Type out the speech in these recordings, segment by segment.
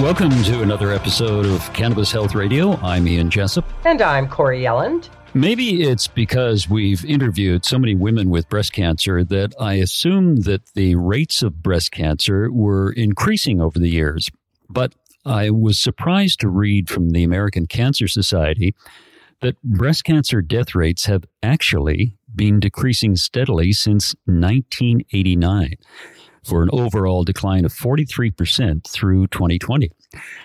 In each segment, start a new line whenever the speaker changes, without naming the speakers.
Welcome to another episode of Cannabis Health Radio. I'm Ian Jessup.
And I'm Corey Yelland.
Maybe it's because we've interviewed so many women with breast cancer that I assume that the rates of breast cancer were increasing over the years. But I was surprised to read from the American Cancer Society that breast cancer death rates have actually been decreasing steadily since 1989 for an overall decline of 43% through 2020.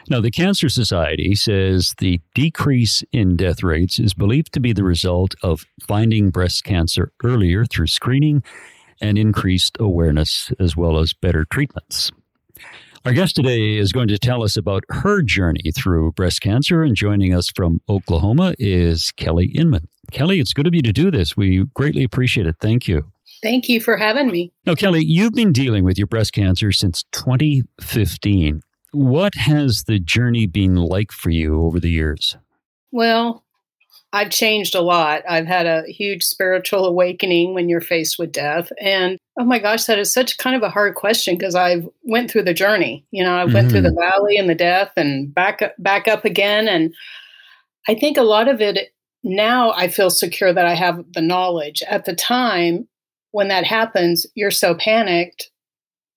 Now, the Cancer Society says the decrease in death rates is believed to be the result of finding breast cancer earlier through screening and increased awareness, as well as better treatments. Our guest today is going to tell us about her journey through breast cancer, and joining us from Oklahoma is Kelly Inman. Kelly, it's good of you to do this. We greatly appreciate it. Thank you.
Thank you for having me.
Now, Kelly, you've been dealing with your breast cancer since 2015. What has the journey been like for you over the years?
Well, I've changed a lot. I've had a huge spiritual awakening when you're faced with death. And oh my gosh, that is such kind of a hard question because I've went through the journey. You know, I went mm-hmm. through the mm-hmm. valley and the death and back up, back up again. And I think a lot of it now I feel secure that I have the knowledge. At the time, when that happens, you're so panicked.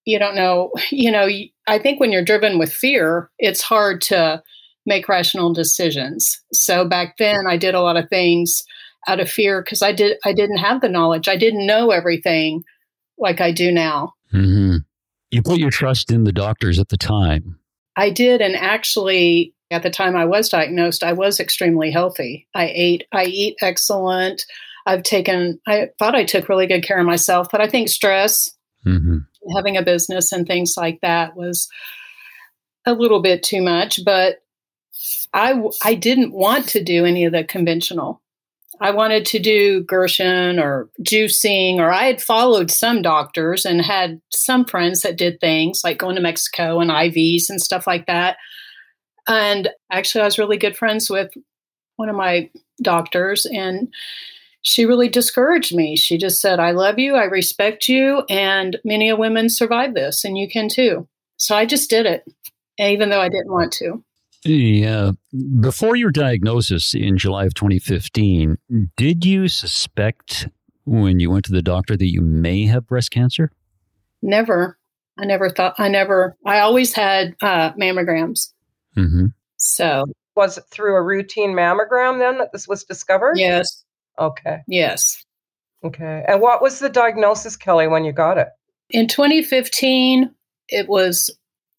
You don't know, you know, I think when you're driven with fear, it's hard to make rational decisions. So back then I did a lot of things out of fear because I did I didn't have the knowledge. I didn't know everything like I do now.
Mm-hmm. You put your trust in the doctors at the time.
I did, and actually, at the time I was diagnosed, I was extremely healthy. I ate, I eat excellent. I've taken, I thought I took really good care of myself, but I think stress, mm-hmm. having a business and things like that was a little bit too much. But I, I didn't want to do any of the conventional. I wanted to do Gerson or juicing, or I had followed some doctors and had some friends that did things like going to Mexico and IVs and stuff like that. And actually, I was really good friends with one of my doctors, and she really discouraged me. She just said, I love you, I respect you, and many of women survive this, and you can too. So I just did it, even though I didn't want to.
Yeah. Before your diagnosis in July of 2015, did you suspect when you went to the doctor that you may have breast cancer?
Never. I never thought, I never, I always had uh, mammograms. Mm-hmm. So.
Was it through a routine mammogram then that this was discovered?
Yes.
Okay.
Yes.
Okay. And what was the diagnosis, Kelly, when you got it?
In 2015, it was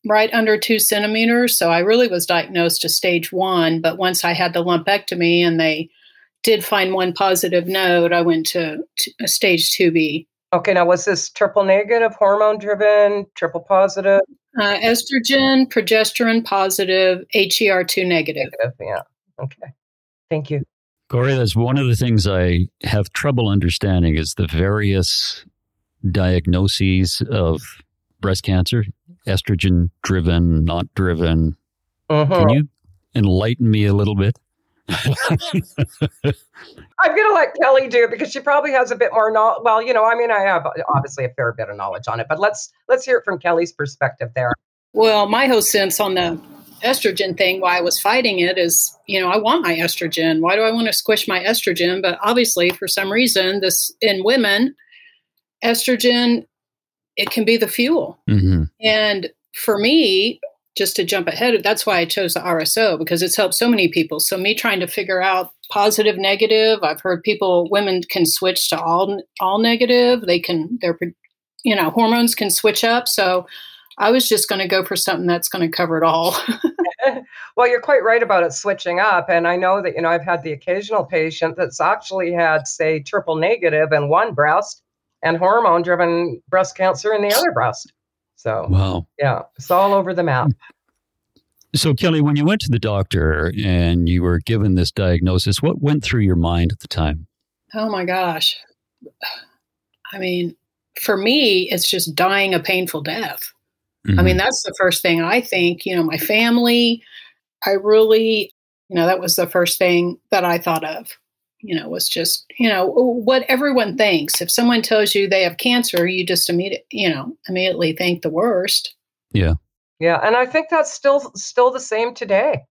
right under two centimeters. So I really was diagnosed to stage one. But once I had the lumpectomy and they did find one positive node, I went to, to stage 2B.
Okay. Now, was this triple negative, hormone driven, triple positive?
Uh, estrogen, progesterone positive, HER2 negative.
negative. Yeah. Okay. Thank you.
Corey, that's one of the things I have trouble understanding is the various diagnoses of breast cancer, estrogen driven, not driven. Uh-huh. Can you enlighten me a little bit?
I'm going to let Kelly do it because she probably has a bit more knowledge. Well, you know, I mean, I have obviously a fair bit of knowledge on it, but let's let's hear it from Kelly's perspective there.
Well, my whole sense on the estrogen thing, why I was fighting it is, you know, I want my estrogen. Why do I want to squish my estrogen? But obviously, for some reason, this in women, estrogen, it can be the fuel. Mm-hmm. And for me, just to jump ahead, that's why I chose the RSO because it's helped so many people. So me trying to figure out positive, negative. I've heard people, women can switch to all all negative. They can, their, you know, hormones can switch up. So I was just going to go for something that's going to cover it all.
well, you're quite right about it switching up. And I know that, you know, I've had the occasional patient that's actually had, say, triple negative in one breast and hormone driven breast cancer in the other breast. So,
wow.
Yeah, it's all over the map.
So, Kelly, when you went to the doctor and you were given this diagnosis, what went through your mind at the time?
Oh my gosh. I mean, for me, it's just dying a painful death. Mm-hmm. I mean, mm-hmm. that's the first thing I think. You know, my family, I really, you know, that was the first thing that I thought of. You know, was just, you know, what everyone thinks. If someone tells you they have cancer, you just immediately, you know, immediately think the worst.
Yeah.
Yeah, and I think that's still still the same today.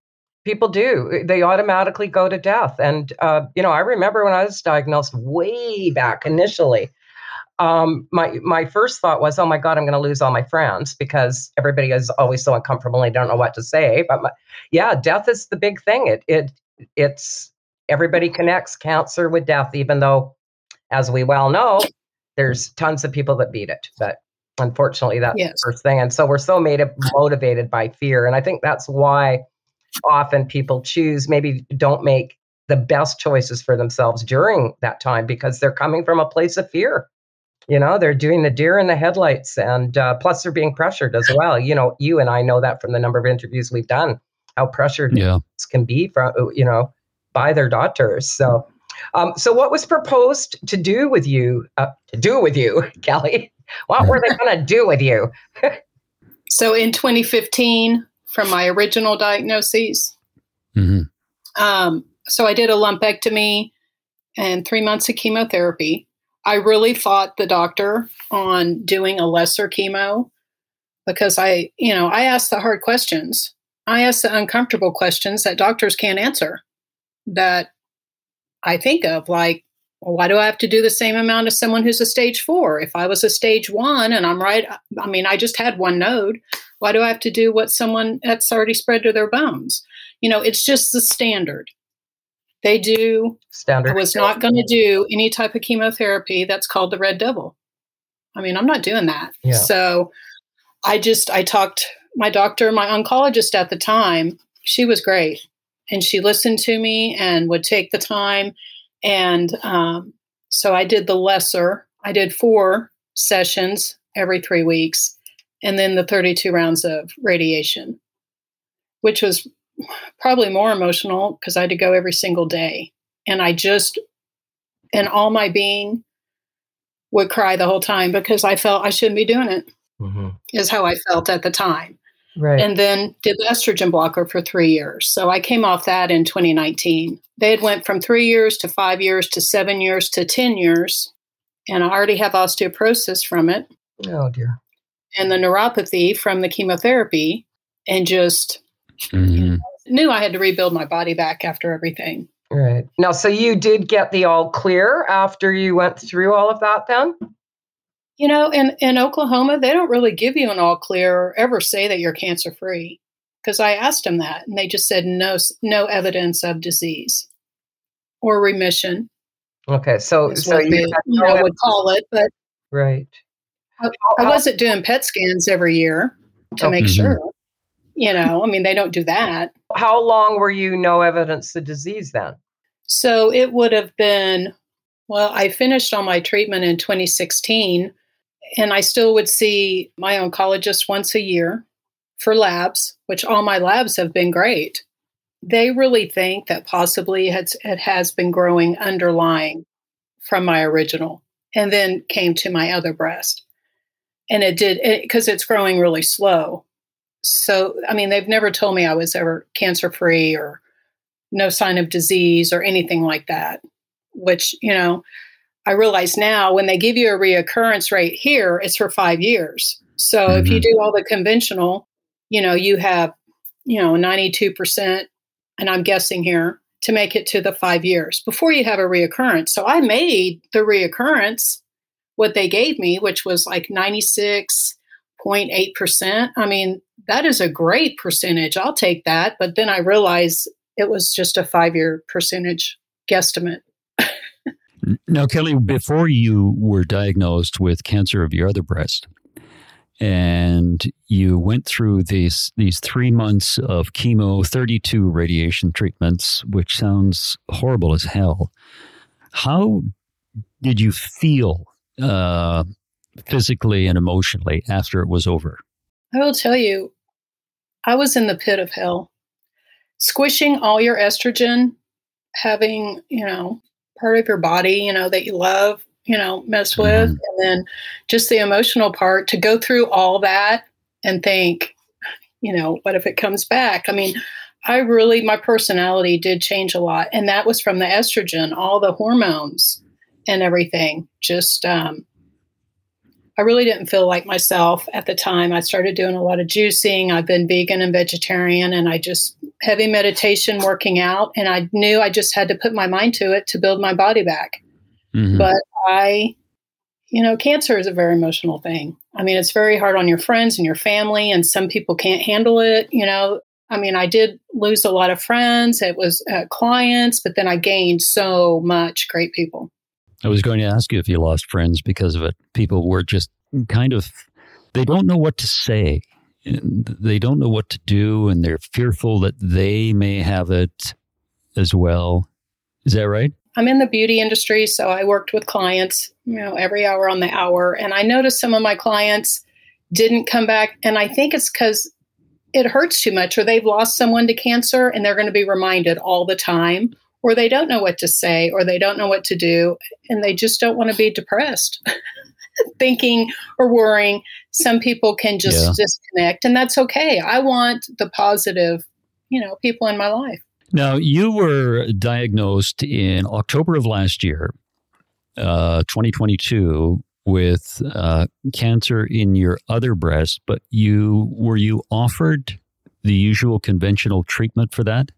People do; they automatically go to death. And uh, you know, I remember when I was diagnosed way back initially. Um, my my first thought was, oh my god, I'm going to lose all my friends because everybody is always so uncomfortable and they don't know what to say. But my, yeah, death is the big thing. It it it's everybody connects cancer with death, even though, as we well know, there's tons of people that beat it. But Unfortunately, that's yes. the first thing. And so we're so made motivated by fear. And I think that's why often people choose, maybe don't make the best choices for themselves during that time because they're coming from a place of fear. You know, they're doing the deer in the headlights. And uh, plus, they're being pressured as well. You know, you and I know that from the number of interviews we've done, how pressured yeah. can be from, you know, by their doctors. So, um, so what was proposed to do with you, uh, to do with you, Kelly? What were they going to do with you?
so in 2015, from my original diagnoses, mm-hmm. um, so I did a lumpectomy and three months of chemotherapy. I really fought the doctor on doing a lesser chemo because I, you know, I asked the hard questions. I asked the uncomfortable questions that doctors can't answer that I think of, like, well, why do I have to do the same amount as someone who's a stage four? If I was a stage one and I'm right, I mean, I just had one node. Why do I have to do what someone that's already spread to their bones? You know, it's just the standard. They do.
Standard.
I was not going to do any type of chemotherapy that's called the red devil. I mean, I'm not doing that. Yeah. So I just, I talked, my doctor, my oncologist at the time, she was great. And she listened to me and would take the time and um, so I did the lesser. I did four sessions every three weeks, and then the 32 rounds of radiation, which was probably more emotional because I had to go every single day. And I just, and all my being, would cry the whole time because I felt I shouldn't be doing it. Mm-hmm. Is how I felt at the time. Right. And then did the estrogen blocker for three years. So I came off that in 2019. They had went from three years to five years to seven years to 10 years. And I already have osteoporosis from it.
Oh dear.
And the neuropathy from the chemotherapy and just mm-hmm. knew I had to rebuild my body back after everything.
Right. Now, so you did get the all clear after you went through all of that then?
You know, in, in Oklahoma, they don't really give you an all clear or ever say that you're cancer free. Because I asked them that, and they just said no, no evidence of disease or remission.
Okay, so so
you, they, you know, would call it, but
right.
I, I, wasn't doing PET scans every year to oh, make mm-hmm. sure. You know, I mean, they don't do that.
How long were you no evidence of disease then?
So it would have been, well, I finished all my treatment in 2016 and I still would see my oncologist once a year for labs, which all my labs have been great. They really think that possibly it has been growing underlying from my original and then came to my other breast. And it did because it, it's growing really slow. So, I mean, they've never told me I was ever cancer free or no sign of disease or anything like that, which, you know, I realize now when they give you a reoccurrence rate here, it's for five years. So mm-hmm. if you mm-hmm. do all the conventional, you know, you have, you know, 92%, and I'm guessing here, to make it to the five years before you have a reoccurrence. So I made the reoccurrence what they gave me, which was like 96.8%. I mean, that is a great percentage. I'll take that. But then I realized it was just a five year percentage guesstimate.
Now, Kelly, before you were diagnosed with cancer of your other breast, and you went through these these three months of chemo, thirty two radiation treatments, which sounds horrible as hell. How did you feel uh, physically and emotionally after it was over?
I will tell you, I was in the pit of hell. Squishing all your estrogen, having, you know, part of your body, you know, that you love, you know, mess with, mm-hmm. and then just the emotional part to go through all that and think, you know, what if it comes back? I mean, I really, my personality did change a lot. And that was from the estrogen, all the hormones and everything. Just, um, I really didn't feel like myself at the time. I started doing a lot of juicing. I've been vegan and vegetarian, and I just heavy meditation, working out. And I knew I just had to put my mind to it to build my body back. Mm-hmm. But I, you know, cancer is a very emotional thing. I mean, it's very hard on your friends and your family, and some people can't handle it. You know, I mean, I did lose a lot of friends. It was uh, clients, but then I gained so much great people.
I was going to ask you if you lost friends because of it. People were just kind of, they don't know what to say. They don't know what to do, and they're fearful that they may have it as well. Is that right?
I'm in the beauty industry, so I worked with clients, you know, every hour on the hour. And I noticed some of my clients didn't come back. And I think it's because it hurts too much or they've lost someone to cancer and they're going to be reminded all the time or they don't know what to say or they don't know what to do and they just don't want to be depressed thinking or worrying some people can just yeah. disconnect and that's okay i want the positive you know people in my life
now you were diagnosed in october of last year uh, 2022 with uh, cancer in your other breast, but you were you offered the usual conventional treatment for that?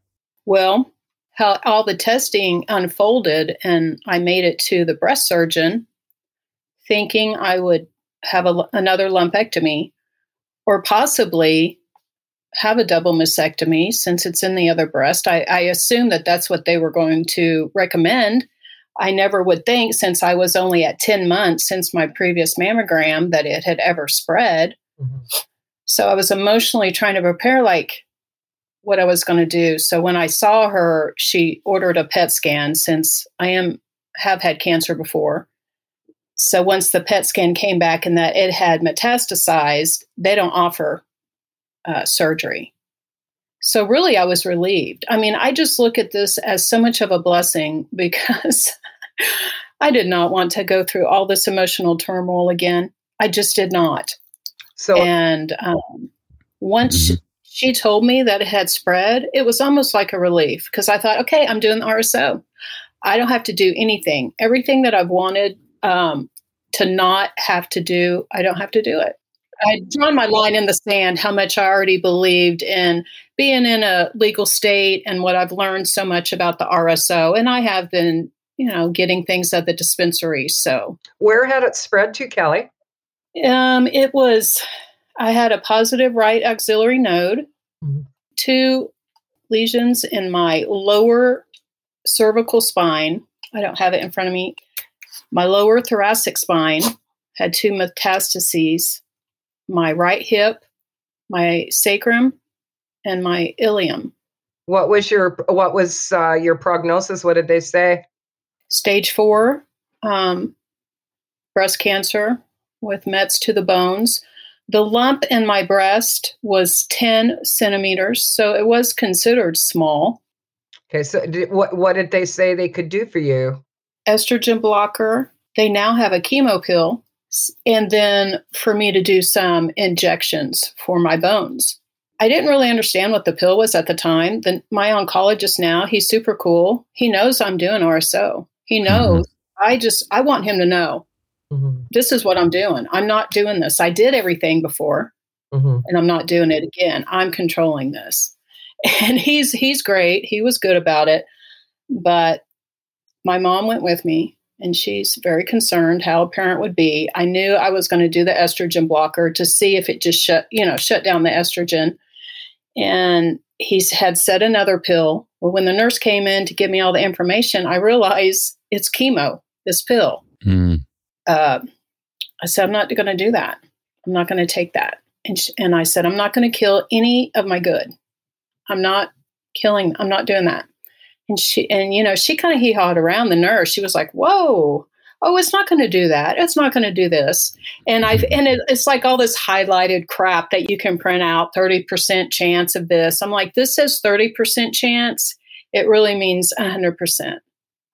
Well, how all the testing unfolded, and I made it to the breast surgeon, thinking I would have a, another lumpectomy, or possibly have a double mastectomy since it's in the other breast. I, I assumed that that's what they were going to recommend I never would think, since I was only at 10 months since my previous mammogram, that it had ever spread. Mm-hmm. So I was emotionally trying to prepare, like, what I was going to do. So when I saw her, she ordered a PET scan since I am have had cancer before. So once the PET scan came back and that it had metastasized, they don't offer uh, surgery. So really, I was relieved. I mean, I just look at this as so much of a blessing because I did not want to go through all this emotional turmoil again. I just did not. So, and um, once mm-hmm. She told me that it had spread, it was almost like a relief because I thought, okay, I'm doing the RSO. I don't have to do anything. Everything that I've wanted um, to not have to do, I don't have to do it. I'd drawn my line in the sand how much I already believed in being in a legal state and what I've learned so much about the RSO. And I have been, you know, getting things at the dispensary. So,
where had it spread to, Kelly?
Um, it was, I had a positive right axillary node, mm-hmm. two lesions in my lower cervical spine. I don't have it in front of me. My lower thoracic spine had two metastases my right hip, my sacrum, and my ilium.
What was your what was uh, your prognosis? What did they say?
Stage four, um, breast cancer with Mets to the bones. The lump in my breast was 10 centimeters, so it was considered small.
Okay, so did, what what did they say they could do for you?
Estrogen blocker. They now have a chemo pill and then for me to do some injections for my bones. I didn't really understand what the pill was at the time. The, my oncologist now, he's super cool. He knows I'm doing RSO. He mm-hmm. knows. Mm-hmm. I just, I want him to know mm-hmm. this is what I'm doing. I'm not doing this. I did everything before mm-hmm. and I'm not doing it again. I'm controlling this. And he's, he's great. He was good about it. But my mom went with me and she's very concerned how a parent would be. I knew I was going to do the estrogen blocker to see if it just shut, you know, shut down the estrogen. And he's had set another pill. Well, when the nurse came in to give me all the information, I realized it's chemo, this pill. Mm. Uh, I said, I'm not going to do that. I'm not going to take that. And, sh- and I said, I'm not going to kill any of my good. I'm not killing, I'm not doing that. And she, and you know, she kind of hee hawed around the nurse. She was like, "Whoa, oh, it's not going to do that. It's not going to do this. And I've, and it, it's like all this highlighted crap that you can print out 30% chance of this. I'm like, this says 30% chance. It really means 100%.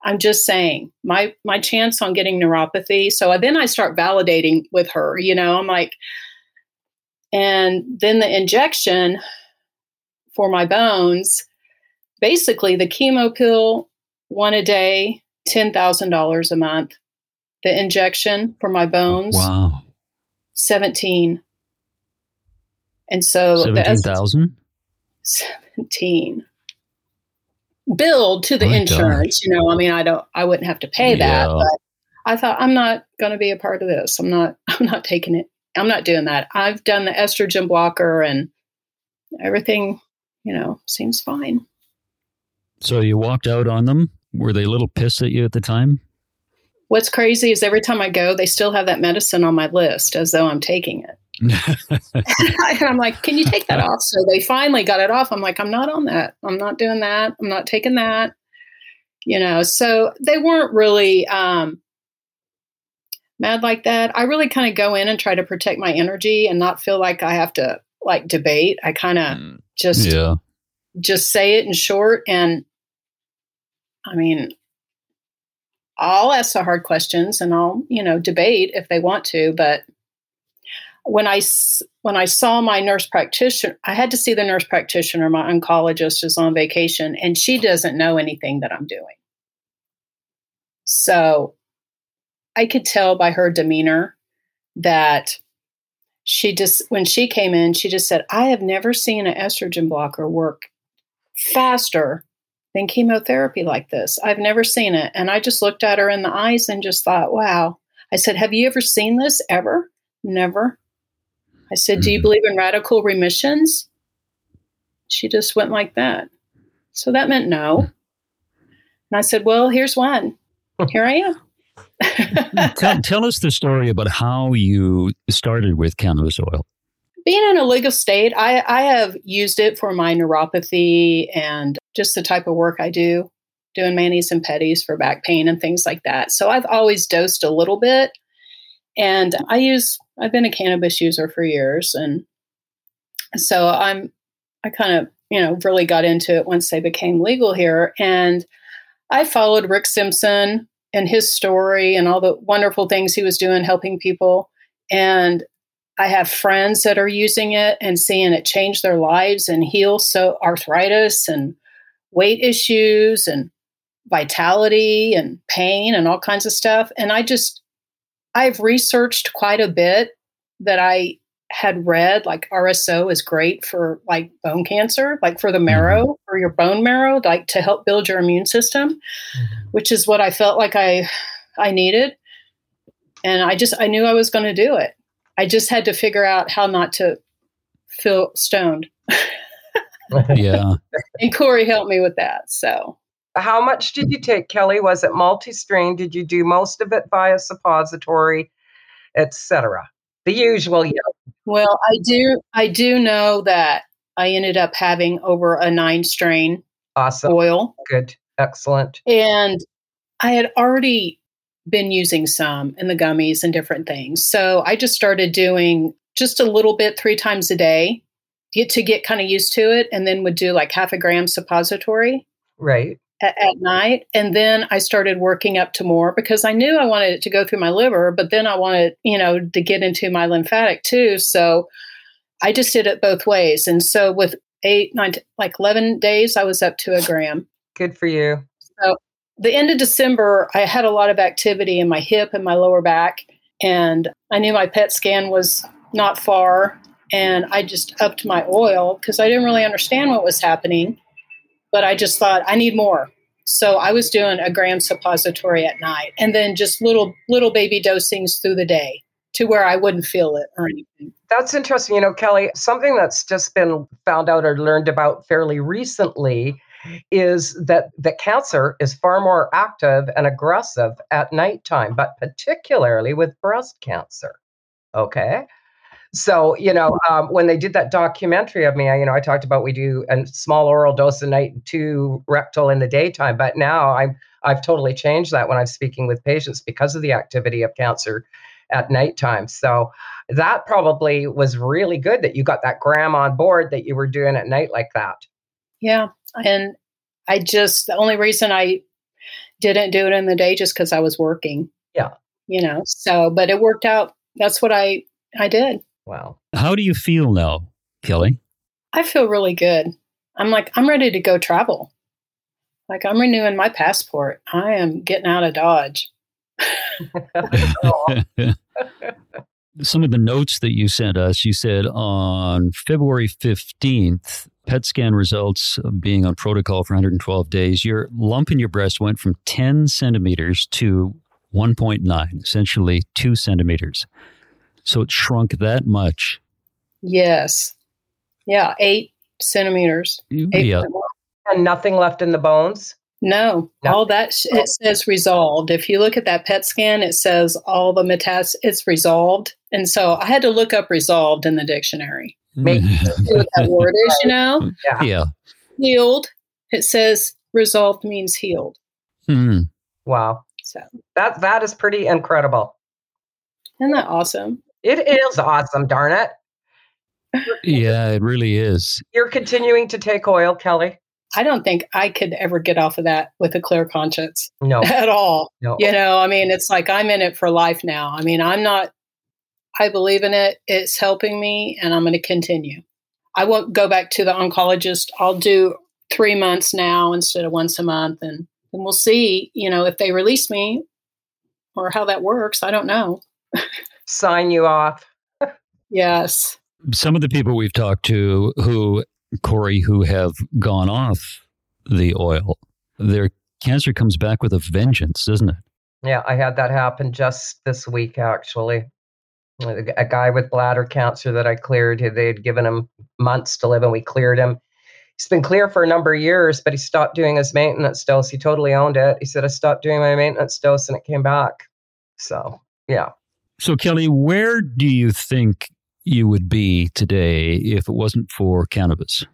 I'm just saying my, my chance on getting neuropathy. So then I start validating with her, you know, I'm like, and then the injection for my bones, basically the chemo pill, one a day, $10,000 a month the injection for my bones.
Wow.
17. And so
17,000?
17. Billed to the oh, My insurance, gosh. you know, I mean, I don't, I wouldn't have to pay that, but I thought I'm not going to be a part of this. I'm not, I'm not taking it. I'm not doing that. I've done the estrogen blocker and everything, you know, seems fine.
So you walked out on them? Were they a little pissed at you at the time?
What's crazy is every time I go, they still have that medicine on my list as though I'm taking it. and I'm like, can you take that off? So they finally got it off. I'm like, I'm not on that. I'm not doing that. I'm not taking that. You know, so they weren't really um, mad like that. I really kind of go in and try to protect my energy and not feel like I have to like debate. I kind of mm, just yeah. just say it in short and I mean, I'll ask the hard questions and I'll, you know, debate if they want to. But when I when I saw my nurse practitioner, I had to see the nurse practitioner. My oncologist is on vacation, and she doesn't know anything that I'm doing. So I could tell by her demeanor that she just when she came in, she just said, "I have never seen an estrogen blocker work faster than chemotherapy like this. I've never seen it. And I just looked at her in the eyes and just thought, wow. I said, Have you ever seen this ever? Never. I said, Do you mm-hmm. believe in radical remissions? She just went like that. So that meant no. And I said, Well, here's one. Here I am.
tell, tell us the story about how you started with cannabis oil
being in a legal state, I, I have used it for my neuropathy and just the type of work I do, doing manis and petties for back pain and things like that. So I've always dosed a little bit. And I use, I've been a cannabis user for years. And so I'm, I kind of, you know, really got into it once they became legal here. And I followed Rick Simpson and his story and all the wonderful things he was doing helping people. And I have friends that are using it and seeing it change their lives and heal so arthritis and weight issues and vitality and pain and all kinds of stuff. And I just, I've researched quite a bit that I had read like RSO is great for like bone cancer, like for the mm-hmm. marrow or your bone marrow, like to help build your immune system, mm-hmm. which is what I felt like I I needed. And I just I knew I was going to do it. I just had to figure out how not to feel stoned.
yeah.
And Corey helped me with that. So
how much did you take, Kelly? Was it multi-strain? Did you do most of it via suppository, etc.? The usual, yeah.
Well, I do I do know that I ended up having over a nine strain
awesome.
oil.
Good. Excellent.
And I had already been using some in the gummies and different things. So I just started doing just a little bit three times a day to get kind of used to it and then would do like half a gram suppository.
Right.
At, at, night. And then I started working up to more because I knew I wanted it to go through my liver, but then I wanted, you know, to get into my lymphatic too. So I just did it both ways. And so with eight, nine, like 11 days, I was up to a gram.
Good for you.
So the end of December, I had a lot of activity in my hip and my lower back, and I knew my PET scan was not far, and I just upped my oil because I didn't really understand what was happening, but I just thought I need more. So I was doing a gram suppository at night, and then just little little baby dosings through the day to where I wouldn't feel it or anything.
That's interesting. You know, Kelly, something that's just been found out or learned about fairly recently is that the cancer is far more active and aggressive at nighttime, but particularly with breast cancer. Okay. So, you know, um, when they did that documentary of me, I, you know, I talked about we do a small oral dose a night, two rectal in the daytime. But now I'm I've totally changed that when I'm speaking with patients because of the activity of cancer at nighttime. So that probably was really good that you got that gram on board that you were doing at night like that.
Yeah. And I just, the only reason I didn't do it in the day just because I was working.
Yeah.
You know, so, but it worked out. That's what I, I did.
Wow.
How do you feel now, Kelly?
I feel really good. I'm like, I'm ready to go travel. Like, I'm renewing my passport. I am getting out of Dodge.
Some of the notes that you sent us, you said on February 15th, PET scan results being on protocol for 112 days, your lump in your breast went from 10 centimeters to 1.9, essentially two centimeters. So it shrunk that much.
Yes. Yeah, eight centimeters. Eight
yeah.
And nothing left in the bones?
No,
No.
all that sh- it says resolved. If you look at that PET scan, it says all the metas it's resolved, and so I had to look up resolved in the dictionary.
Make-
See what that word is, you know,
Yeah.
yeah.
healed. It says resolved means healed.
Hmm.
Wow.
So
That that is pretty incredible.
isn't that awesome?
It is awesome, darn it.
Yeah, it really is.
You're continuing to take oil, Kelly?
I don't think I could ever get off of that with a clear conscience
No.
at all.
No.
You know, I mean, it's like I'm in it for life now. I mean, I'm not, I believe in it. It's helping me, and I'm going to continue. I won't go back to the oncologist. I'll do three months now instead of once a month, and, and we'll see, you know, if they release me or how that works. I don't know.
Sign you off.
Yes.
Some of the people we've talked to who, Corey, who have gone off the oil, their cancer comes back with a vengeance, doesn't it?
Yeah, I had that happen just this week, actually. A a guy with bladder cancer that I cleared, they had given him months to live, and we cleared him. He's been clear for a number of years, but he stopped doing his maintenance dose. He totally owned it. He said, I stopped doing my maintenance dose, and it came back. So, yeah.
So, Kelly, where do you think you would be today if it wasn't for cannabis?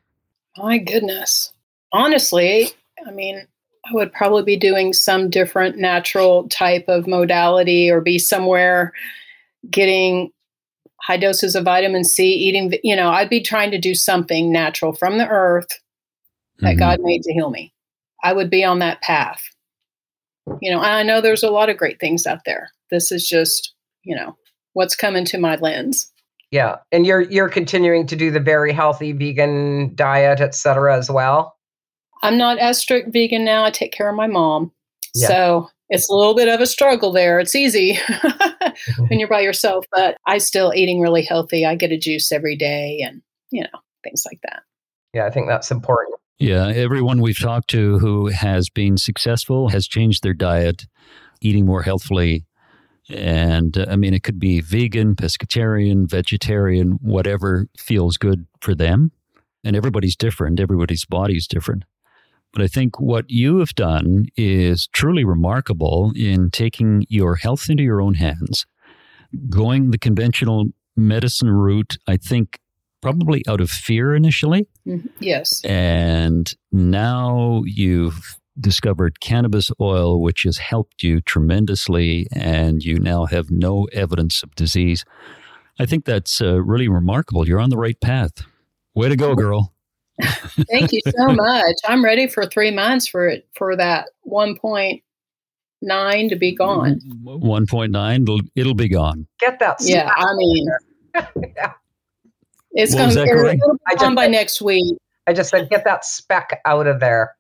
My goodness. Honestly, I mean, I would probably be doing some different natural type of modality or be somewhere getting high doses of vitamin C, eating, you know, I'd be trying to do something natural from the earth that
Mhm.
God made to heal me. I would be on that path. You know, and I know there's a lot of great things out there. This is just, you know, what's coming to my lens.
Yeah. And you're you're continuing to do the very healthy vegan diet, et cetera, as well.
I'm not as strict vegan now. I take care of my mom.
Yeah.
So it's a little bit of a struggle there. It's easy mm-hmm. when you're by yourself, but I still eating really healthy. I get a juice every day and, you know, things like that.
Yeah, I think that's important.
Yeah, everyone we've talked to who has been successful has changed their diet, eating more healthfully. And uh, I mean, it could be vegan, pescatarian, vegetarian, whatever feels good for them. And everybody's different, everybody's body's different. But I think what you have done is truly remarkable in taking your health into your own hands, going the conventional medicine route, I think probably out of fear initially.
Mhm. Yes.
And now you've discovered cannabis oil, which has helped you tremendously, and you now have no evidence of disease. I think that's uh, really remarkable. You're on the right path. Way to go, girl.
Thank you so much. I'm ready for three months for it for that 1.9 to be gone.
1.9, it'll, it'll be gone.
Get that.
Yeah, I mean,
Yeah.
it's going to be
I
gone by next week.
I just said, get that speck out of there.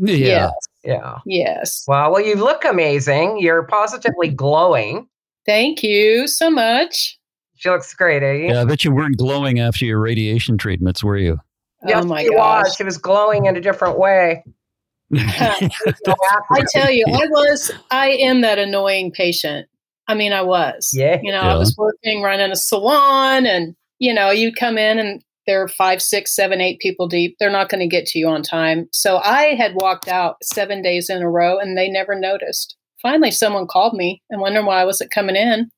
Yeah.
Yes.
Yeah.
Yes.
Wow. Well, you look amazing. You're positively glowing.
Thank you so much.
She looks great, eh?
Yeah, I bet you weren't glowing after your radiation treatments, were you?
Yes,
oh my
she
gosh.
was. She was glowing in a different way.
I tell you, I was, I am that annoying patient. I mean, I was.
Yeah.
You know,
Yeah.
I was working, running a salon, and, you know, you'd come in and there are five, six, seven, eight people deep. They're not going to get to you on time. So I had walked out seven days in a row and they never noticed. Finally, someone called me and wondered why I wasn't coming in.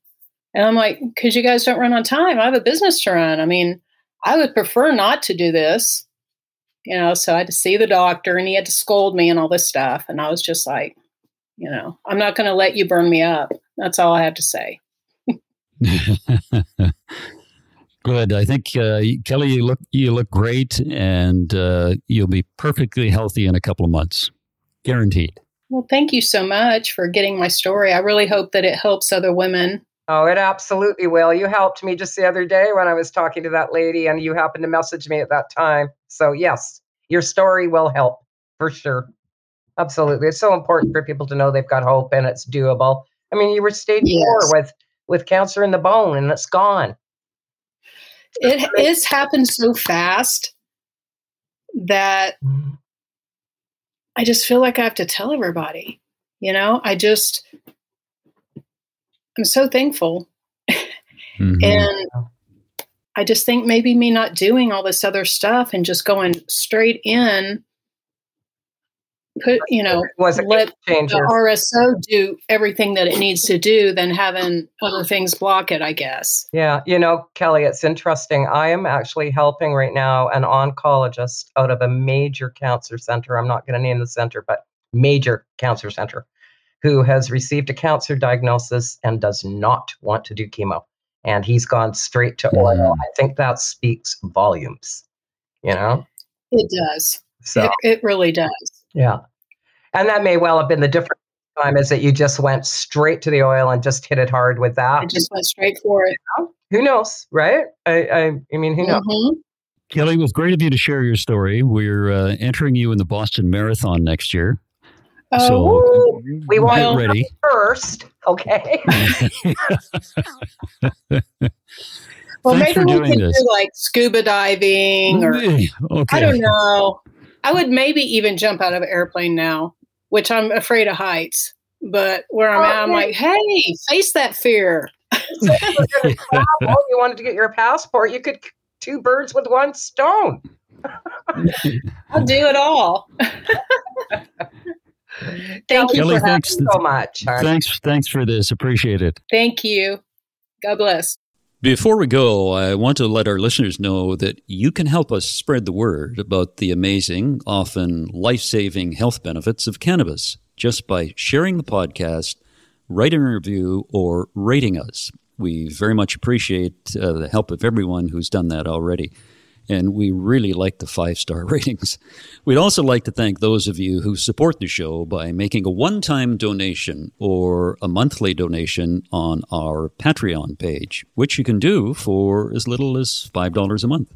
And I'm like, because you guys don't run on time. I have a business to run. I mean, I would prefer not to do this, you know. So I had to see the doctor and he had to scold me and all this stuff. And I was just like, you know, I'm not going to let you burn me up. That's all I have to say.
Good. I think uh, Kelly, you look you look great, and uh, you'll be perfectly healthy in a couple of months, guaranteed.
Well, thank you so much for getting my story. I really hope that it helps other women.
Oh, it absolutely will. You helped me just the other day when I was talking to that lady, and you happened to message me at that time. So, yes, your story will help for sure. Absolutely. It's so important for people to know they've got hope and it's doable. I mean, you were stage yes. four with with cancer in the bone and it's gone.
It has happened so fast that mm-hmm. I just feel like I have to tell everybody. You know, I just, I'm so thankful. Mm-hmm. and I just think maybe me not doing all this other stuff and just going straight in put you know was let the RSO do everything that it needs to do than having other things block it. I guess.
Yeah, you know, Kelly, it's interesting. I am actually helping right now an oncologist out of a major cancer center. I'm not going to name the center, but major cancer center, who has received a cancer diagnosis and does not want to do chemo, and he's gone straight to oil. Mm. I think that speaks volumes. You know,
it does. So it, it really does.
Yeah. And that may well have been the difference time is that you just went straight to the oil and just hit it hard with that.
I just went straight for it.
Who knows, right? I, I, I mean, who knows? Mm-hmm.
Kelly, it was great of you to share your story. We're uh, entering you in the Boston Marathon next year.
Oh, so we want ready first, okay?
well, Thanks maybe we could this. do like scuba diving or okay. I don't know. I would maybe even jump out of an airplane now, which I'm afraid of heights. But where I'm oh, at, I'm like, hey, face that fear.
you wanted to get your passport, you could two birds with one stone.
I'll do it all. Thank you Kelly, for thanks, so much.
Thanks, thanks for this. Appreciate it.
Thank you. God bless.
Before we go, I want to let our listeners know that you can help us spread the word about the amazing, often life saving health benefits of cannabis just by sharing the podcast, writing a review, or rating us. We very much appreciate uh, the help of everyone who's done that already and we really like the five star ratings. We'd also like to thank those of you who support the show by making a one time donation or a monthly donation on our Patreon page, which you can do for as little as $5 a month.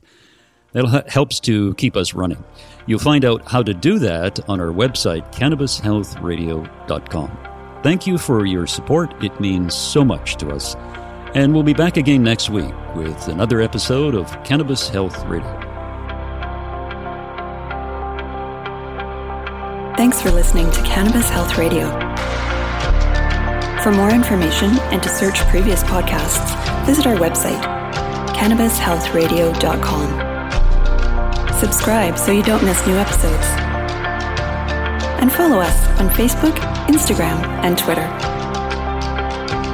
That helps to keep us running. You'll find out how to do that on our website, cannabishealthradio.com. Thank you for your support. It means so much to us. And we'll be back again next week with another episode of Cannabis Health Radio.
Thanks for listening to Cannabis Health Radio. For more information and to search previous podcasts, visit our website, cannabishealthradio.com. Subscribe so you don't miss new episodes. And follow us on Facebook, Instagram, and Twitter.